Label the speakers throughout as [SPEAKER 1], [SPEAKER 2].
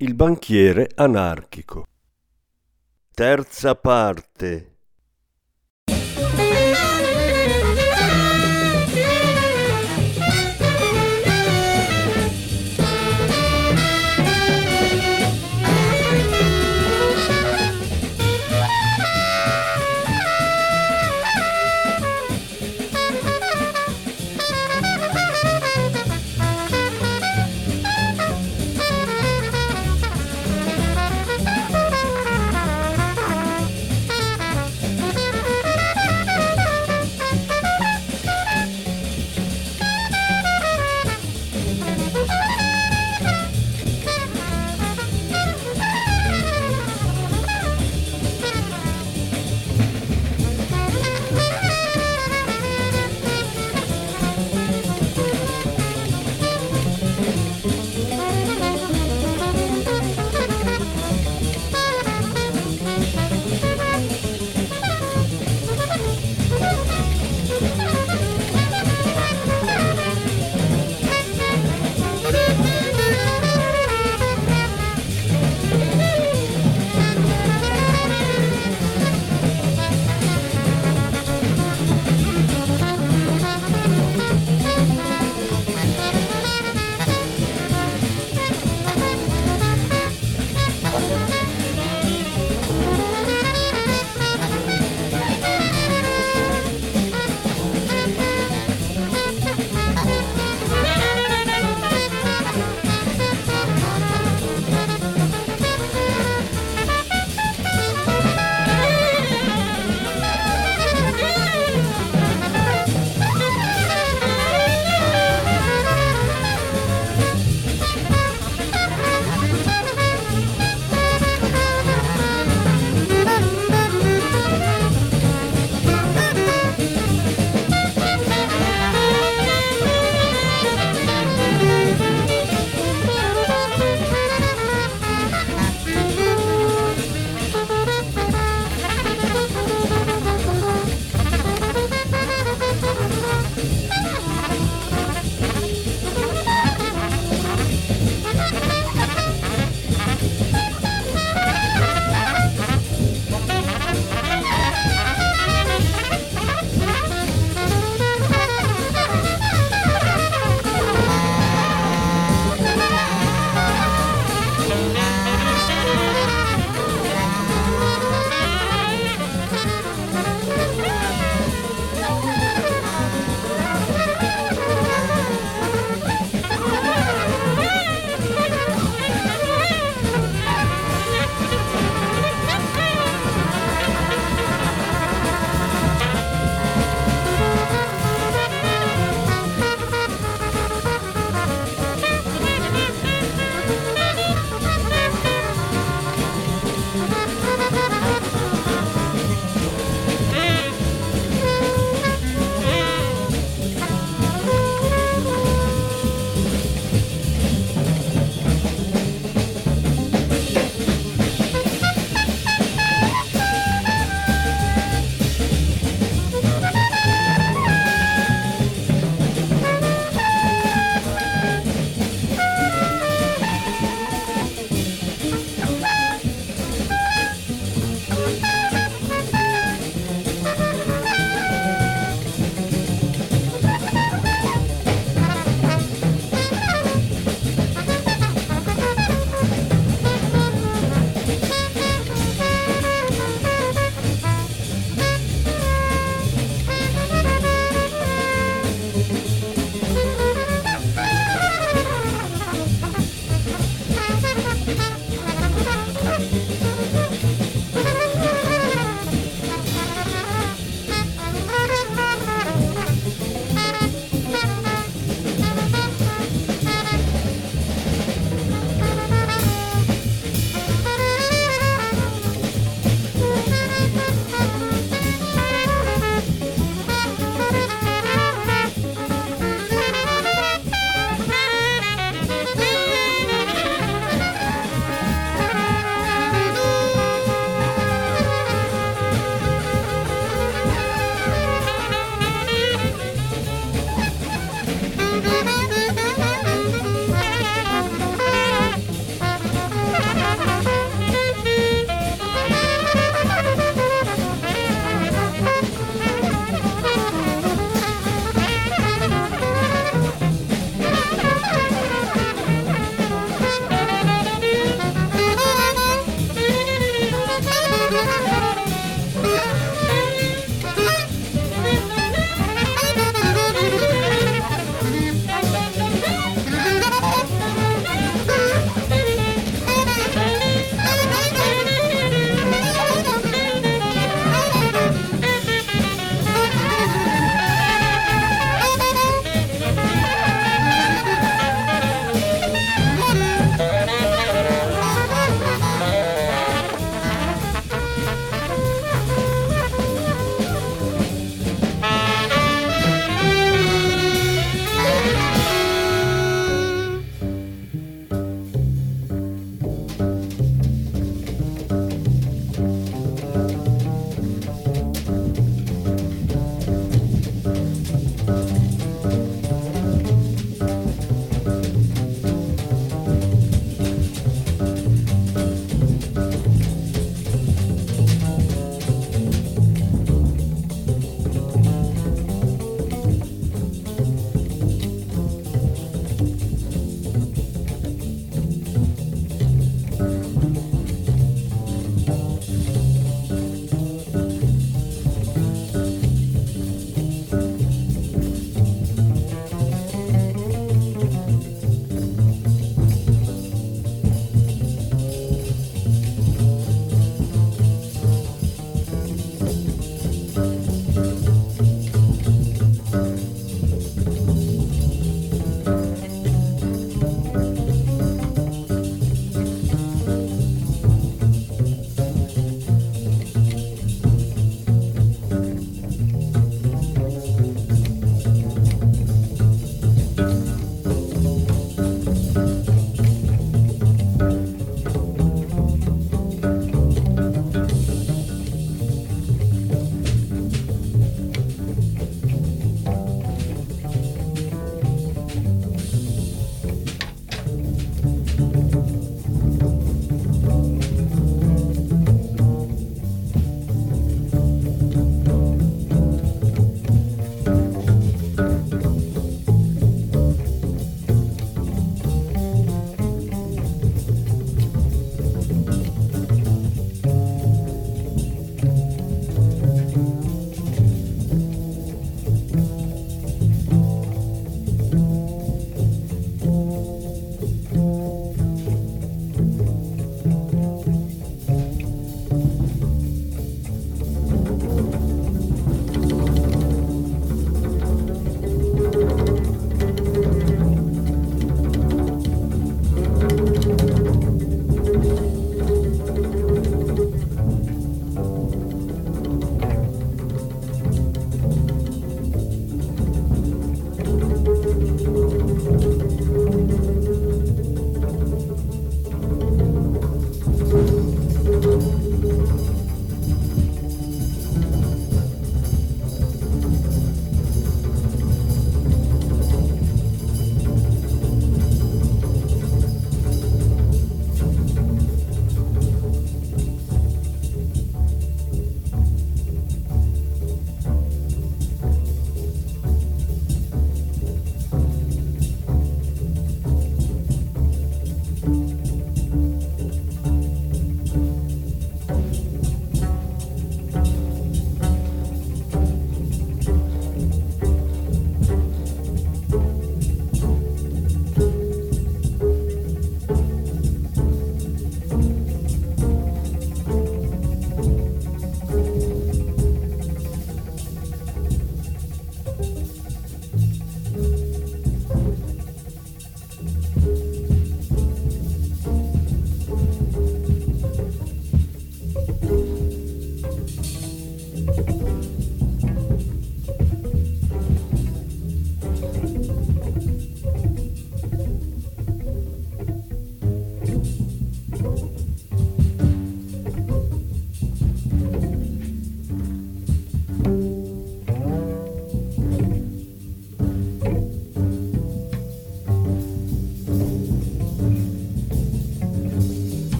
[SPEAKER 1] il banchiere anarchico. Terza parte.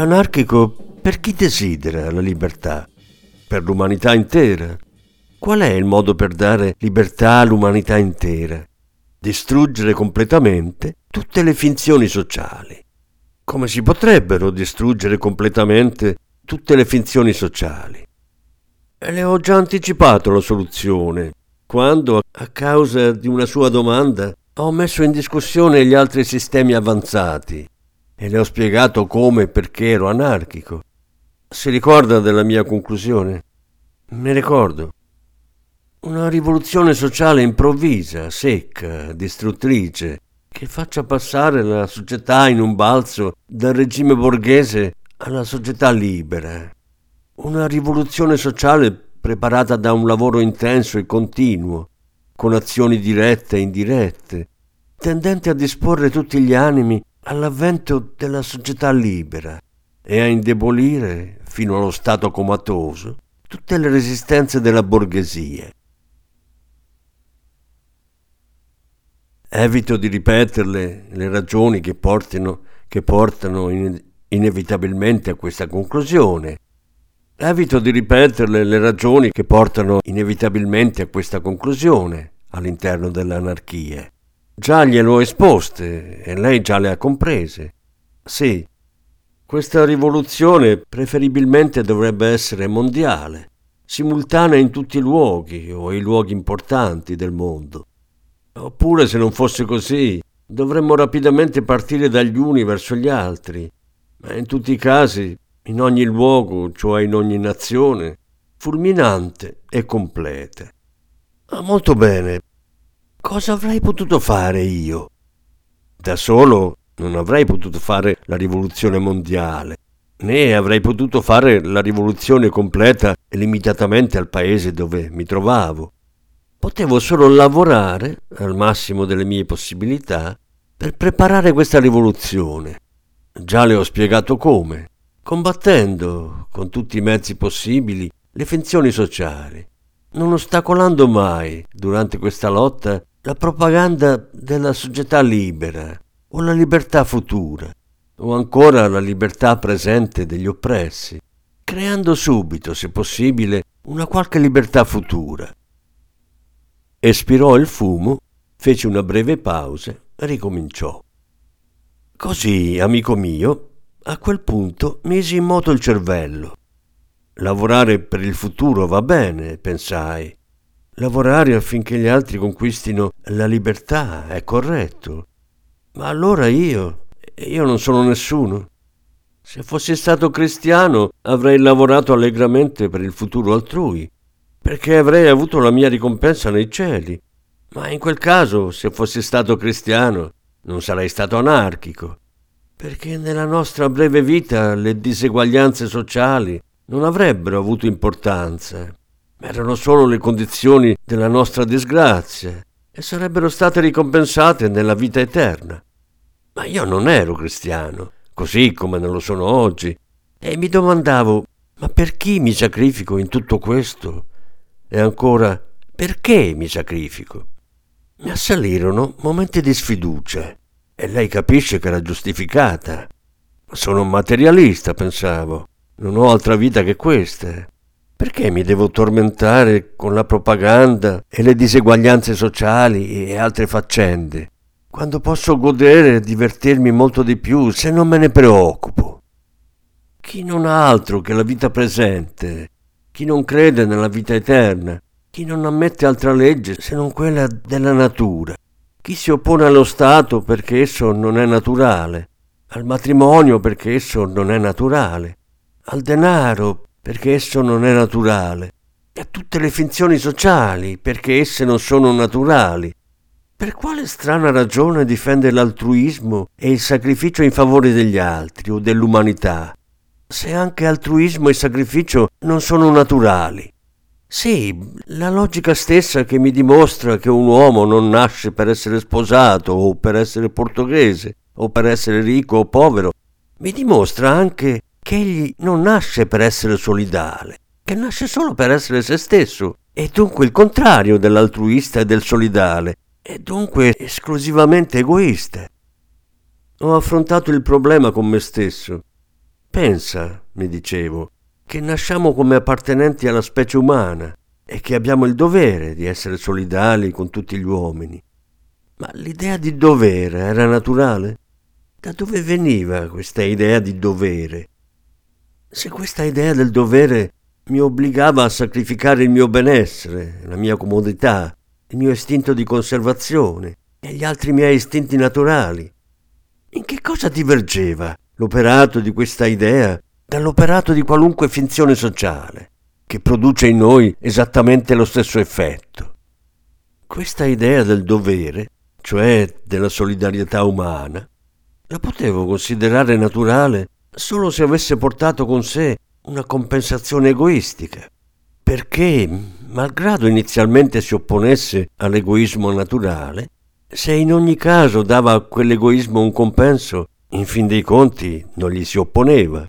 [SPEAKER 1] L'anarchico per chi desidera la libertà? Per l'umanità intera? Qual è il modo per dare libertà all'umanità intera? Distruggere completamente tutte le finzioni sociali. Come si potrebbero distruggere completamente tutte le finzioni sociali? E le ho già anticipato la soluzione, quando, a causa di una sua domanda, ho messo in discussione gli altri sistemi avanzati e le ho spiegato come e perché ero anarchico. Si ricorda della mia conclusione? Mi ricordo. Una rivoluzione sociale improvvisa, secca, distruttrice, che faccia passare la società in un balzo dal regime borghese alla società libera. Una rivoluzione sociale preparata da un lavoro intenso e continuo, con azioni dirette e indirette, tendente a disporre tutti gli animi all'avvento della società libera e a indebolire, fino allo stato comatoso, tutte le resistenze della borghesia. Evito di ripeterle le ragioni che, portino, che portano in, inevitabilmente a questa conclusione. Evito di ripeterle le ragioni che portano inevitabilmente a questa conclusione all'interno dell'anarchia. Già glielo ho esposte e lei già le ha comprese. Sì, questa rivoluzione preferibilmente dovrebbe essere mondiale, simultanea in tutti i luoghi o i luoghi importanti del mondo. Oppure, se non fosse così, dovremmo rapidamente partire dagli uni verso gli altri, ma in tutti i casi, in ogni luogo, cioè in ogni nazione, fulminante e completa. Ah, molto bene. Cosa avrei potuto fare io? Da solo non avrei potuto fare la rivoluzione mondiale, né avrei potuto fare la rivoluzione completa e limitatamente al paese dove mi trovavo. Potevo solo lavorare, al massimo delle mie possibilità, per preparare questa rivoluzione. Già le ho spiegato come, combattendo con tutti i mezzi possibili le finzioni sociali, non ostacolando mai, durante questa lotta, la propaganda della società libera o la libertà futura, o ancora la libertà presente degli oppressi, creando subito, se possibile, una qualche libertà futura espirò il fumo, fece una breve pausa ricominciò. Così, amico mio, a quel punto misi in moto il cervello. Lavorare per il futuro va bene, pensai. Lavorare affinché gli altri conquistino la libertà è corretto. Ma allora io, io non sono nessuno. Se fossi stato cristiano avrei lavorato allegramente per il futuro altrui perché avrei avuto la mia ricompensa nei cieli. Ma in quel caso, se fossi stato cristiano, non sarei stato anarchico, perché nella nostra breve vita le diseguaglianze sociali non avrebbero avuto importanza, erano solo le condizioni della nostra disgrazia e sarebbero state ricompensate nella vita eterna. Ma io non ero cristiano, così come non lo sono oggi, e mi domandavo, ma per chi mi sacrifico in tutto questo? E ancora, perché mi sacrifico? Mi assalirono momenti di sfiducia e lei capisce che era giustificata. Sono un materialista, pensavo. Non ho altra vita che questa. Perché mi devo tormentare con la propaganda e le diseguaglianze sociali e altre faccende, quando posso godere e divertirmi molto di più se non me ne preoccupo? Chi non ha altro che la vita presente? Chi non crede nella vita eterna, chi non ammette altra legge se non quella della natura, chi si oppone allo Stato perché esso non è naturale, al matrimonio perché esso non è naturale, al denaro perché esso non è naturale, e a tutte le finzioni sociali perché esse non sono naturali. Per quale strana ragione difende l'altruismo e il sacrificio in favore degli altri o dell'umanità? se anche altruismo e sacrificio non sono naturali. Sì, la logica stessa che mi dimostra che un uomo non nasce per essere sposato o per essere portoghese o per essere ricco o povero, mi dimostra anche che egli non nasce per essere solidale, che nasce solo per essere se stesso, e dunque il contrario dell'altruista e del solidale, e dunque esclusivamente egoista. Ho affrontato il problema con me stesso Pensa, mi dicevo, che nasciamo come appartenenti alla specie umana e che abbiamo il dovere di essere solidali con tutti gli uomini. Ma l'idea di dovere era naturale? Da dove veniva questa idea di dovere? Se questa idea del dovere mi obbligava a sacrificare il mio benessere, la mia comodità, il mio istinto di conservazione e gli altri miei istinti naturali, in che cosa divergeva l'operato di questa idea dall'operato di qualunque finzione sociale, che produce in noi esattamente lo stesso effetto. Questa idea del dovere cioè della solidarietà umana, la potevo considerare naturale solo se avesse portato con sé una compensazione egoistica, perché, malgrado inizialmente si opponesse all'egoismo naturale, se in ogni caso dava a quell'egoismo un compenso, in fin dei conti non gli si opponeva.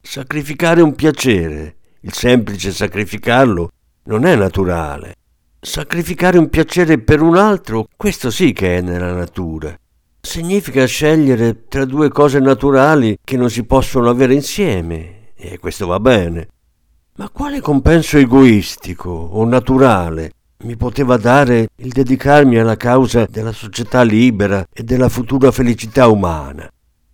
[SPEAKER 1] Sacrificare un piacere, il semplice sacrificarlo, non è naturale. Sacrificare un piacere per un altro, questo sì che è nella natura. Significa scegliere tra due cose naturali che non si possono avere insieme, e questo va bene. Ma quale compenso egoistico o naturale mi poteva dare il dedicarmi alla causa della società libera e della futura felicità umana?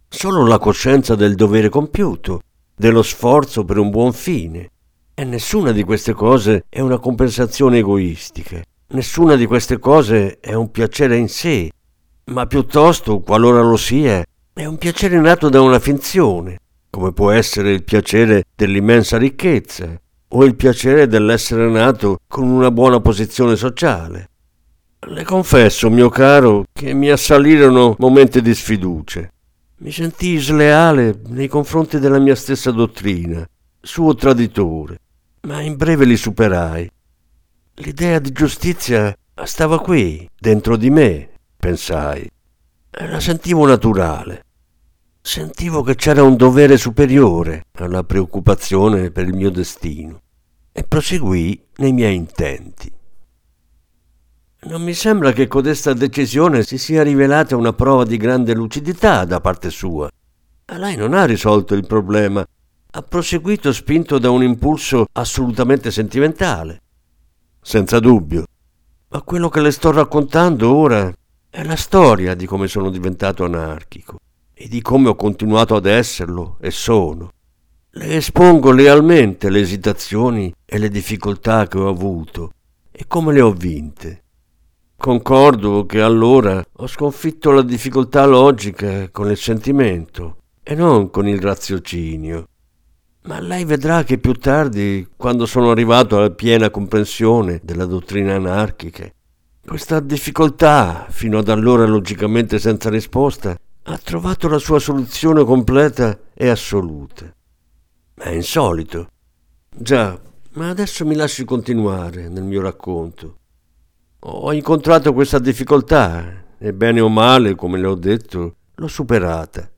[SPEAKER 1] Solo la coscienza del dovere compiuto, dello sforzo per un buon fine. E nessuna di queste cose è una compensazione egoistica. Nessuna di queste cose è un piacere in sé, ma piuttosto, qualora lo sia, è un piacere nato da una finzione, come può essere il piacere dell'immensa ricchezza o il piacere dell'essere nato con una buona posizione sociale. Le confesso, mio caro, che mi assalirono momenti di sfiducia. Mi sentii sleale nei confronti della mia stessa dottrina, suo traditore, ma in breve li superai. L'idea di giustizia stava qui, dentro di me, pensai. La sentivo naturale. Sentivo che c'era un dovere superiore alla preoccupazione per il mio destino e proseguì nei miei intenti. Non mi sembra che codesta decisione si sia rivelata una prova di grande lucidità da parte sua. Lei non ha risolto il problema, ha proseguito spinto da un impulso assolutamente sentimentale. Senza dubbio. Ma quello che le sto raccontando ora è la storia di come sono diventato anarchico e di come ho continuato ad esserlo e sono. Le espongo lealmente le esitazioni e le difficoltà che ho avuto e come le ho vinte. Concordo che allora ho sconfitto la difficoltà logica con il sentimento e non con il raziocinio. Ma lei vedrà che più tardi, quando sono arrivato alla piena comprensione della dottrina anarchica, questa difficoltà, fino ad allora logicamente senza risposta, ha trovato la sua soluzione completa e assoluta. È insolito. Già, ma adesso mi lasci continuare nel mio racconto. Ho incontrato questa difficoltà e bene o male, come le ho detto, l'ho superata.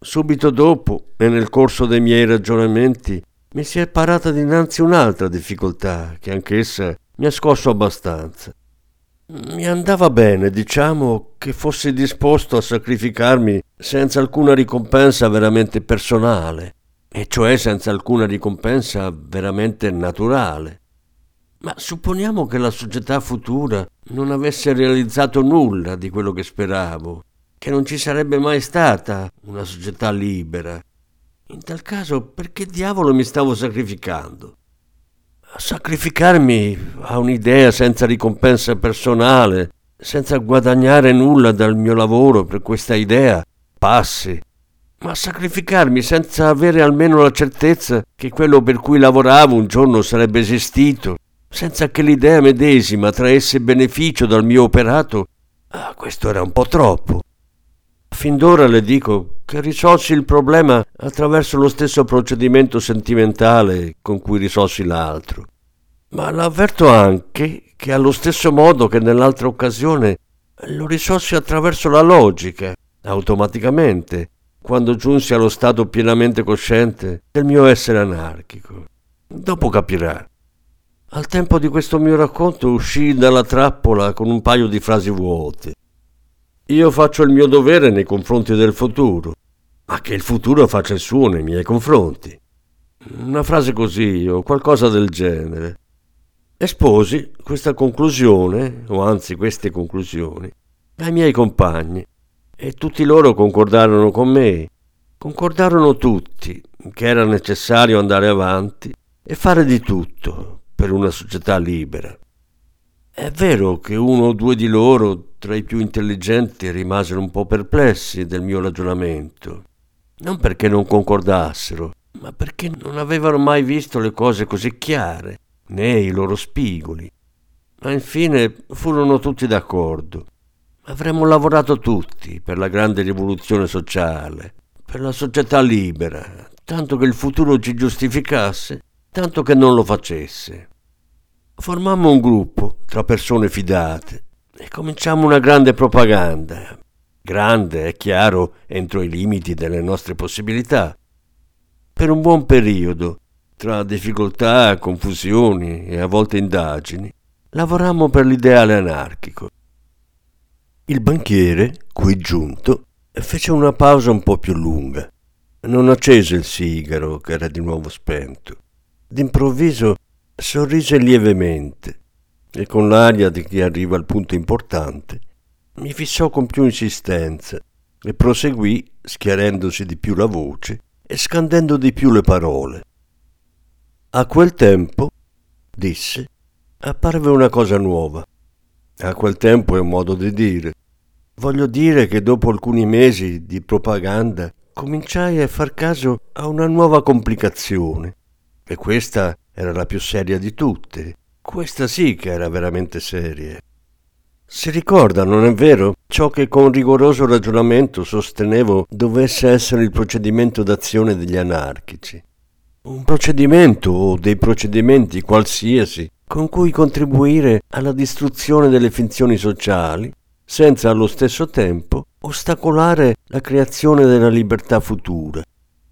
[SPEAKER 1] Subito dopo, e nel corso dei miei ragionamenti, mi si è parata dinanzi un'altra difficoltà che anch'essa mi ha scosso abbastanza. Mi andava bene, diciamo, che fossi disposto a sacrificarmi senza alcuna ricompensa veramente personale, e cioè senza alcuna ricompensa veramente naturale. Ma supponiamo che la società futura non avesse realizzato nulla di quello che speravo, che non ci sarebbe mai stata una società libera. In tal caso, perché diavolo mi stavo sacrificando? Sacrificarmi a un'idea senza ricompensa personale, senza guadagnare nulla dal mio lavoro per questa idea, passi. Ma sacrificarmi senza avere almeno la certezza che quello per cui lavoravo un giorno sarebbe esistito, senza che l'idea medesima traesse beneficio dal mio operato, ah, questo era un po' troppo. Fin d'ora le dico che risolsi il problema attraverso lo stesso procedimento sentimentale con cui risolsi l'altro. Ma l'avverto anche che allo stesso modo che nell'altra occasione lo risolsi attraverso la logica, automaticamente, quando giunsi allo stato pienamente cosciente del mio essere anarchico. Dopo capirà. Al tempo di questo mio racconto uscii dalla trappola con un paio di frasi vuote. Io faccio il mio dovere nei confronti del futuro, ma che il futuro faccia il suo nei miei confronti. Una frase così o qualcosa del genere. Esposi questa conclusione, o anzi queste conclusioni, ai miei compagni e tutti loro concordarono con me. Concordarono tutti che era necessario andare avanti e fare di tutto per una società libera. È vero che uno o due di loro, tra i più intelligenti, rimasero un po' perplessi del mio ragionamento. Non perché non concordassero, ma perché non avevano mai visto le cose così chiare, né i loro spigoli. Ma infine furono tutti d'accordo. Avremmo lavorato tutti per la grande rivoluzione sociale, per la società libera, tanto che il futuro ci giustificasse, tanto che non lo facesse. Formammo un gruppo tra persone fidate e cominciamo una grande propaganda. Grande, è chiaro, entro i limiti delle nostre possibilità. Per un buon periodo, tra difficoltà, confusioni e a volte indagini, lavorammo per l'ideale anarchico. Il banchiere, qui giunto, fece una pausa un po' più lunga. Non accese il sigaro, che era di nuovo spento. D'improvviso sorrise lievemente e con l'aria di chi arriva al punto importante mi fissò con più insistenza e proseguì schiarendosi di più la voce e scandendo di più le parole. A quel tempo, disse, apparve una cosa nuova. A quel tempo è un modo di dire. Voglio dire che dopo alcuni mesi di propaganda cominciai a far caso a una nuova complicazione. E questa era la più seria di tutte. Questa sì che era veramente seria. Si ricorda, non è vero, ciò che con rigoroso ragionamento sostenevo dovesse essere il procedimento d'azione degli anarchici. Un procedimento o dei procedimenti qualsiasi con cui contribuire alla distruzione delle finzioni sociali, senza allo stesso tempo ostacolare la creazione della libertà futura,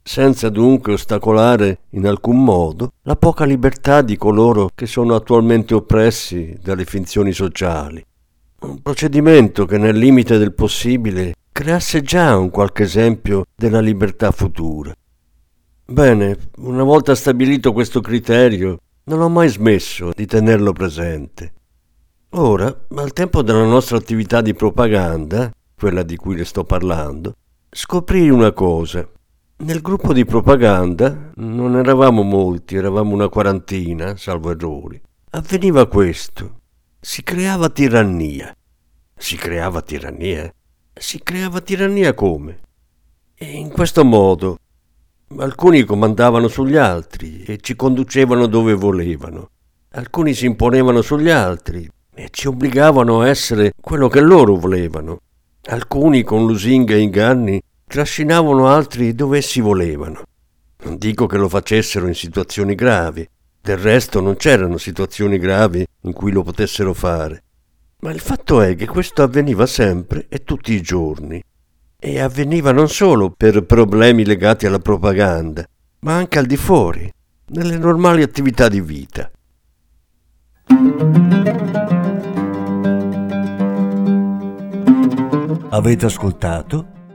[SPEAKER 1] senza dunque ostacolare in alcun modo la poca libertà di coloro che sono attualmente oppressi dalle finzioni sociali un procedimento che nel limite del possibile creasse già un qualche esempio della libertà futura. Bene, una volta stabilito questo criterio, non ho mai smesso di tenerlo presente. Ora, al tempo della nostra attività di propaganda, quella di cui le sto parlando, scoprii una cosa. Nel gruppo di propaganda non eravamo molti, eravamo una quarantina, salvo errori. Avveniva questo si creava tirannia. Si creava tirannia? Si creava tirannia come? E in questo modo alcuni comandavano sugli altri e ci conducevano dove volevano. Alcuni si imponevano sugli altri e ci obbligavano a essere quello che loro volevano. Alcuni con lusinghe e inganni trascinavano altri dove essi volevano. Non dico che lo facessero in situazioni gravi, del resto non c'erano situazioni gravi in cui lo potessero fare. Ma il fatto è che questo avveniva sempre e tutti i giorni. E avveniva non solo per problemi legati alla propaganda, ma anche al di fuori, nelle normali attività di vita.
[SPEAKER 2] Avete ascoltato